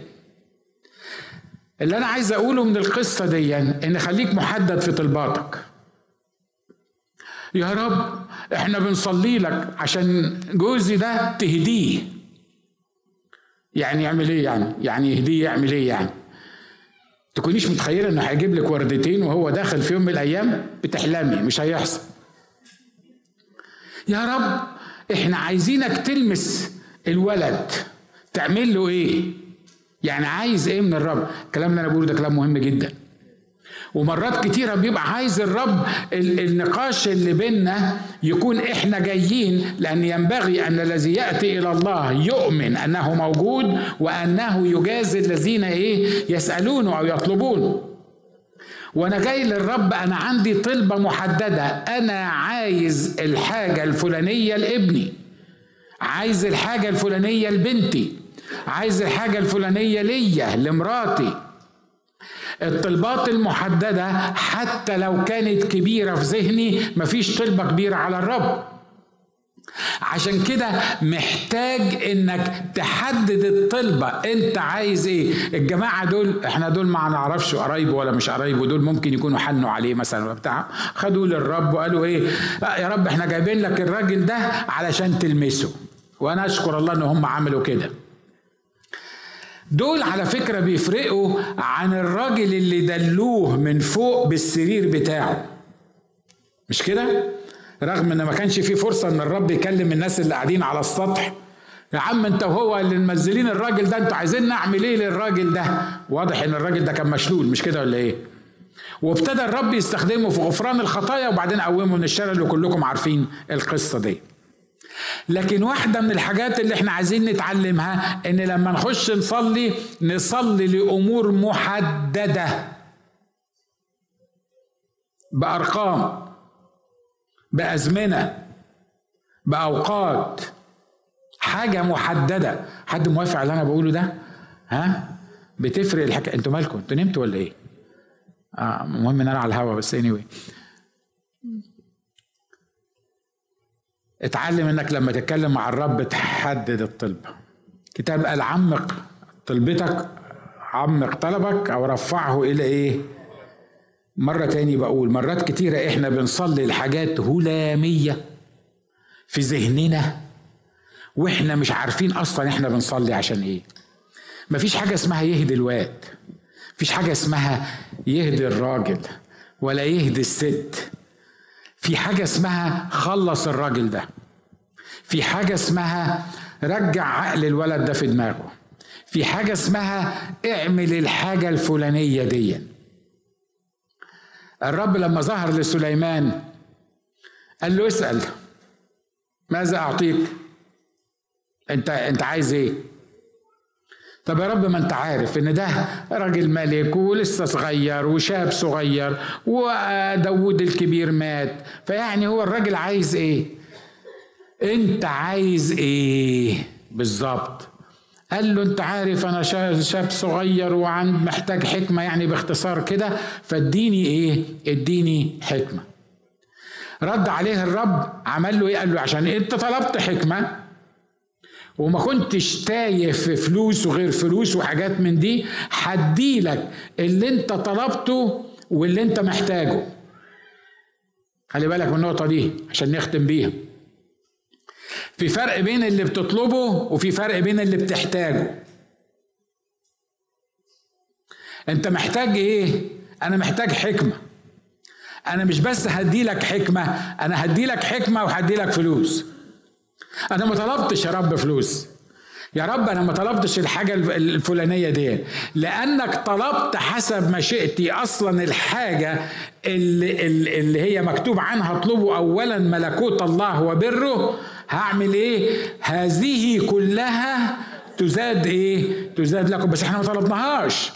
اللي أنا عايز أقوله من القصة دي إن خليك محدد في طلباتك. يا رب إحنا بنصلي لك عشان جوزي ده تهديه. يعني يعمل إيه يعني؟ يعني يهديه يعمل إيه يعني؟ تكونيش متخيلة إنه هيجيب لك وردتين وهو داخل في يوم من الأيام بتحلمي مش هيحصل. يا رب إحنا عايزينك تلمس الولد. تعمل له إيه؟ يعني عايز إيه من الرب؟ الكلام اللي أنا بقوله ده كلام مهم جدا. ومرات كتيرة بيبقى عايز الرب النقاش اللي بيننا يكون إحنا جايين لأن ينبغي أن الذي يأتي إلى الله يؤمن أنه موجود وأنه يجازي الذين إيه؟ يسألونه أو يطلبونه وأنا جاي للرب أنا عندي طلبة محددة. أنا عايز الحاجة الفلانية لابني. عايز الحاجة الفلانية لبنتي. عايز الحاجة الفلانية ليا لمراتي. الطلبات المحددة حتى لو كانت كبيرة في ذهني مفيش طلبة كبيرة على الرب. عشان كده محتاج إنك تحدد الطلبة. أنت عايز إيه؟ الجماعة دول إحنا دول ما نعرفش قرايبه ولا مش قرايبه دول ممكن يكونوا حنوا عليه مثلا وبتاع. خدوه للرب وقالوا إيه؟ يا رب إحنا جايبين لك الراجل ده علشان تلمسه. وأنا أشكر الله إن هم عملوا كده. دول على فكرة بيفرقوا عن الراجل اللي دلوه من فوق بالسرير بتاعه. مش كده؟ رغم إن ما كانش في فرصة إن الرب يكلم الناس اللي قاعدين على السطح. يا عم أنت وهو اللي منزلين الراجل ده أنتوا عايزين نعمل إيه للراجل ده؟ واضح إن الراجل ده كان مشلول مش كده ولا إيه؟ وابتدى الرب يستخدمه في غفران الخطايا وبعدين قومه من الشلل وكلكم عارفين القصة دي. لكن واحدة من الحاجات اللي إحنا عايزين نتعلمها إن لما نخش نصلي نصلي لأمور محددة. بأرقام بأزمنة بأوقات. حاجة محددة. حد موافق على اللي أنا بقوله ده؟ ها؟ بتفرق الحكاية أنتوا مالكم أنتوا نمتوا ولا إيه؟ آه المهم إن أنا على الهوا بس anyway. اتعلم انك لما تتكلم مع الرب تحدد الطلبه كتاب قال عمق طلبتك عمق طلبك أو رفعه إلى إيه؟ مرة تاني بقول مرات كتيرة إحنا بنصلي الحاجات هلامية في ذهننا وإحنا مش عارفين أصلا إحنا بنصلي عشان إيه. مفيش حاجة اسمها يهدي الواد مفيش حاجة اسمها يهدي الراجل ولا يهدي الست. في حاجة اسمها خلص الراجل ده. في حاجة اسمها رجع عقل الولد ده في دماغه. في حاجة اسمها اعمل الحاجة الفلانية دي. الرب لما ظهر لسليمان قال له اسأل ماذا أعطيك؟ أنت أنت عايز إيه؟ طب يا رب ما انت عارف ان ده راجل ملك ولسه صغير وشاب صغير وداود الكبير مات فيعني هو الراجل عايز إيه؟ انت عايز إيه؟ بالظبط. قال له انت عارف أنا شاب صغير وعند محتاج حكمة يعني باختصار كده فاديني إيه؟ اديني حكمة. رد عليه الرب عمل له إيه؟ قال له عشان انت طلبت حكمة وما كنتش تايه في فلوس وغير فلوس وحاجات من دي هديلك اللي انت طلبته واللي انت محتاجه. خلي بالك من النقطة دي عشان نختم بيها. في فرق بين اللي بتطلبه وفي فرق بين اللي بتحتاجه. انت محتاج إيه؟ أنا محتاج حكمة. أنا مش بس هدي لك حكمة أنا هدي لك حكمة وهدي لك فلوس. أنا ما طلبتش يا رب فلوس. يا رب أنا ما طلبتش الحاجة الفلانية دي. لأنك طلبت حسب مشيئتي أصلا الحاجة اللي, اللي هي مكتوب عنها. اطلبوا اولا ملكوت الله وبره. هعمل إيه؟ هذه كلها تزاد إيه؟ تزاد لكم. بس إحنا ما طلبناهاش.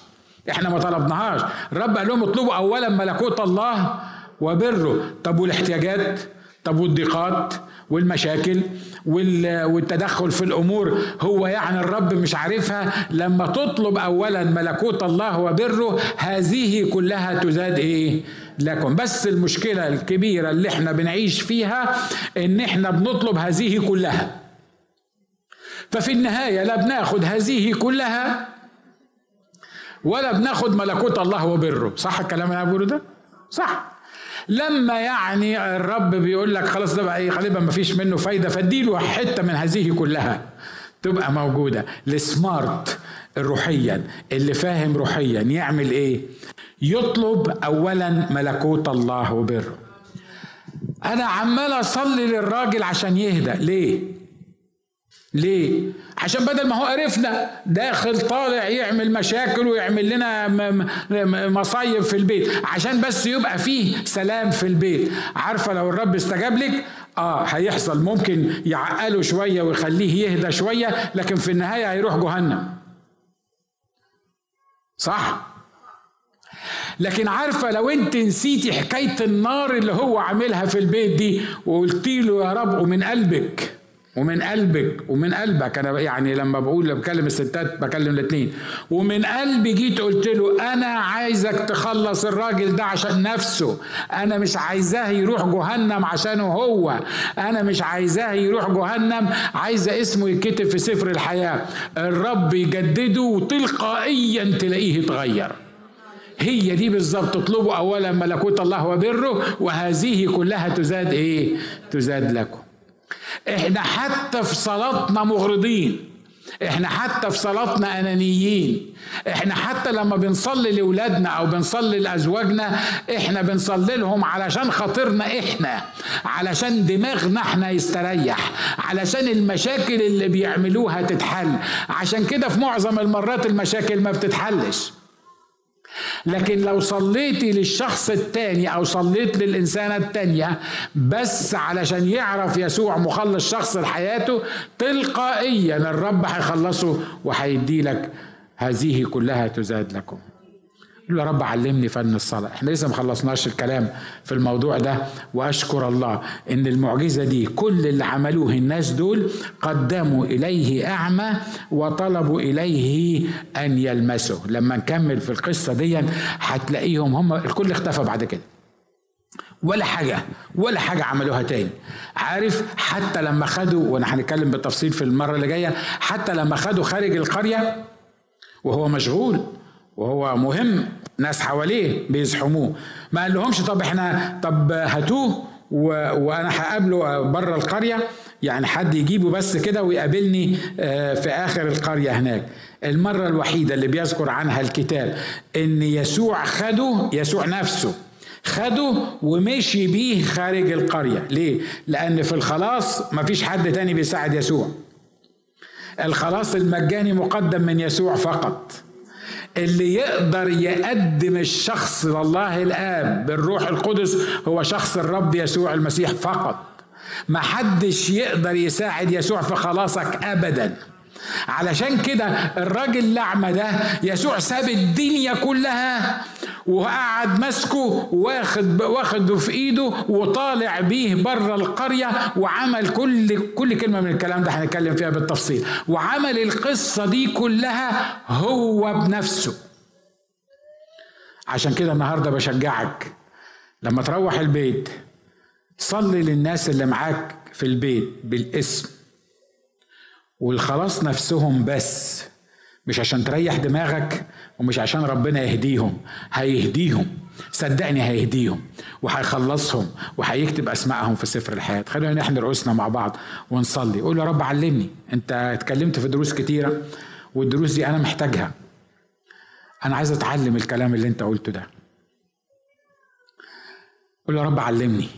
إحنا ما طلبناهاش. الرب قال لهم اطلبوا اولا ملكوت الله وبره. طب والاحتياجات؟ طب والضيقات؟ والمشاكل والتدخل في الأمور. هو يعني الرب مش عارفها. لما تطلب اولا ملكوت الله وبره هذه كلها تزاد إيه؟ لكم. بس المشكلة الكبيرة اللي إحنا بنعيش فيها إن إحنا بنطلب هذه كلها. ففي النهاية لا بناخد هذه كلها ولا بناخد ملكوت الله وبره. صح الكلام اللي أنا بقوله ده؟ صح. لما يعني الرب بيقول لك خلاص ده بقى إيه غالبا ما فيش منه فايدة فاديله حتة من هذه كلها. تبقى موجودة. السمارت روحيا اللي فاهم روحيا يعمل إيه؟ يطلب اولا ملكوت الله وبره أنا عمال أصلي للراجل عشان يهدى. ليه؟ ليه؟ عشان بدل ما هو قرفنا داخل طالع يعمل مشاكل ويعمل لنا مصايب في البيت. عشان بس يبقى فيه سلام في البيت. عارفة لو الرب استجاب لك؟ آه هيحصل. ممكن يعقله شوية ويخليه يهدى شوية لكن في النهاية هيروح جهنم. صح؟ لكن عارفة لو انت نسيتي حكاية النار اللي هو عاملها في البيت دي وقلتي له يا رب ومن قلبك ومن قلبك ومن قلبك. أنا يعني لما بقول بكلم الستات بكلم الاثنين ومن قلبي جيت قلت له أنا عايزك تخلص الراجل ده عشان نفسه. أنا مش عايزاه يروح جهنم عشانه هو. أنا مش عايزاه يروح جهنم عايزة اسمه يتكتب في سفر الحياة. الرب يجدده وتلقائيا تلاقيه اتغير. هي دي بالظبط تطلبوا اولا ملكوت الله وبره وهذه كلها تزاد إيه؟ تزاد لكم. إحنا حتى في صلاتنا مغرضين. إحنا حتى في صلاتنا أنانيين. إحنا حتى لما بنصلي لأولادنا أو بنصلي لأزواجنا إحنا بنصلي لهم علشان خاطرنا إحنا علشان دماغنا إحنا يستريح علشان المشاكل اللي بيعملوها تتحل. عشان كده في معظم المرات المشاكل ما بتتحلش. لكن لو صليتي للشخص التاني أو صليت للإنسانة التانية بس علشان يعرف يسوع مخلص شخص لحياته تلقائيا الرب هيخلصه وهيدي لك هذه كلها تزاد لكم. يا رب علمني فن الصلاة. إحنا لسه ما خلصناش الكلام في الموضوع ده وأشكر الله إن المعجزة دي كل اللي عملوه الناس دول قدموا إليه أعمى وطلبوا إليه أن يلمسه. لما نكمل في القصة دي هتلاقيهم هم الكل اختفى بعد كده. ولا حاجة ولا حاجة عملوها تاني. عارف حتى لما خدوا وأنا هنتكلم بالتفصيل في المرة اللي جاية حتى لما خدوا خارج القرية وهو مشغول وهو مهم ناس حواليه بيزحموه. ما قال لهمش طب إحنا طب هاتوه و... وأنا هقابله بره القرية يعني حد يجيبه بس كده ويقابلني آه، في آخر القرية هناك. المرة الوحيدة اللي بيذكر عنها الكتاب إن يسوع خده يسوع نفسه خده ومشي بيه خارج القرية. ليه؟ لأن في الخلاص مفيش حد تاني بيساعد يسوع. الخلاص المجاني مقدم من يسوع فقط. اللي يقدر يقدم الشخص لله الآب بالروح القدس هو شخص الرب يسوع المسيح فقط. ما حدش يقدر يساعد يسوع في خلاصك ابدا. علشان كده الراجل الاعمى ده يسوع ساب الدنيا كلها وقعد ماسكه واخد واخده في ايده وطالع بيه بره القرية وعمل كل كل كلمة من الكلام ده هنتكلم فيها بالتفصيل. وعمل القصة دي كلها هو بنفسه. عشان كده النهارده بشجعك لما تروح البيت صلي للناس اللي معاك في البيت بالاسم. والخلاص نفسهم بس مش عشان تريح دماغك ومش عشان ربنا يهديهم هيهديهم صدقني هيهديهم وهيخلصهم وهيكتب اسمائهم في سفر الحياة. خلينا نحن رؤوسنا مع بعض ونصلي. قول يا رب علمني أنت اتكلمت في دروس كتيرة والدروس دي أنا محتاجها. أنا عايز أتعلم الكلام اللي أنت قلته ده. قول يا رب علمني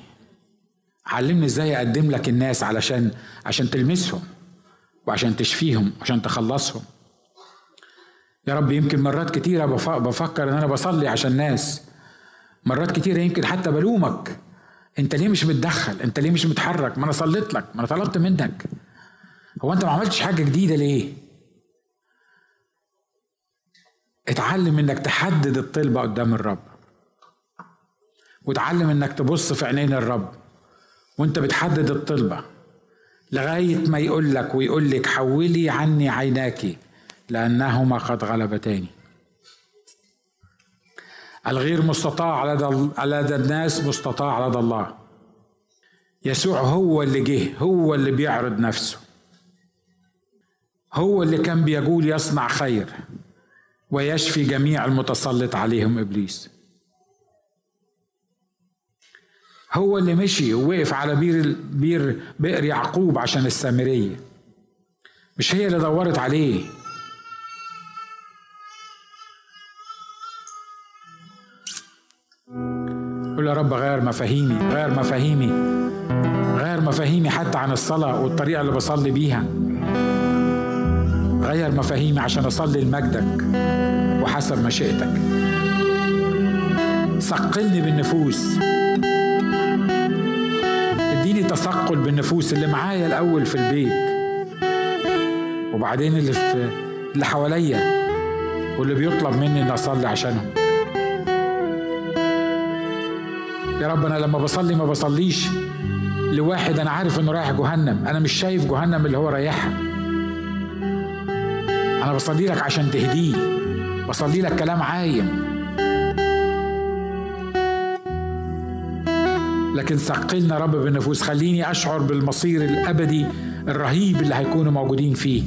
علمني إزاي أقدم لك الناس علشان عشان تلمسهم. وعشان تشفيهم وعشان تخلصهم. يا رب يمكن مرات كتيرة بفكر إن أنا بصلي عشان ناس. مرات كتيرة يمكن حتى بلومك. أنت ليه مش متدخل أنت ليه مش متحرك ما أنا صليت لك ما أنا طلبت منك. هو أنت ما عملتش حاجة جديدة ليه؟ اتعلم إنك تحدد الطلبة قدام الرب. وتعلم إنك تبص في عينين الرب. وأنت بتحدد الطلبة. لغاية ما يقول لك ويقول لك حولي عني عيناك لأنهما قد غلبتاني الغير مستطاع لدى الناس مستطاع لدى الله. يسوع هو اللي جه هو اللي بيعرض نفسه. هو اللي كان بيقول يصنع خير ويشفي جميع المتسلط عليهم إبليس. هو اللي مشي ووقف على بير بير بئر يعقوب عشان السامرية. مش هي اللي دورت عليه. قول يا رب غير مفاهيمي غير مفاهيمي غير مفاهيمي حتى عن الصلاة والطريقة اللي بصلي بيها. غير مفاهيمي عشان أصلي لمجدك وحسب مشيئتك. ثقلني بالنفوس. تثقل بالنفوس اللي معايا الأول في البيت وبعدين اللي في اللي حواليا واللي بيطلب مني إني أصلي عشانهم. يا رب أنا لما بصلي ما بصليش لواحد أنا عارف إنه رايح جهنم. أنا مش شايف جهنم اللي هو رايحها. أنا بصلي لك عشان تهديه. بصلي لك كلام عايم. لكن ثقلنا رب بالنفوس. خليني أشعر بالمصير الأبدي الرهيب اللي هيكونوا موجودين فيه.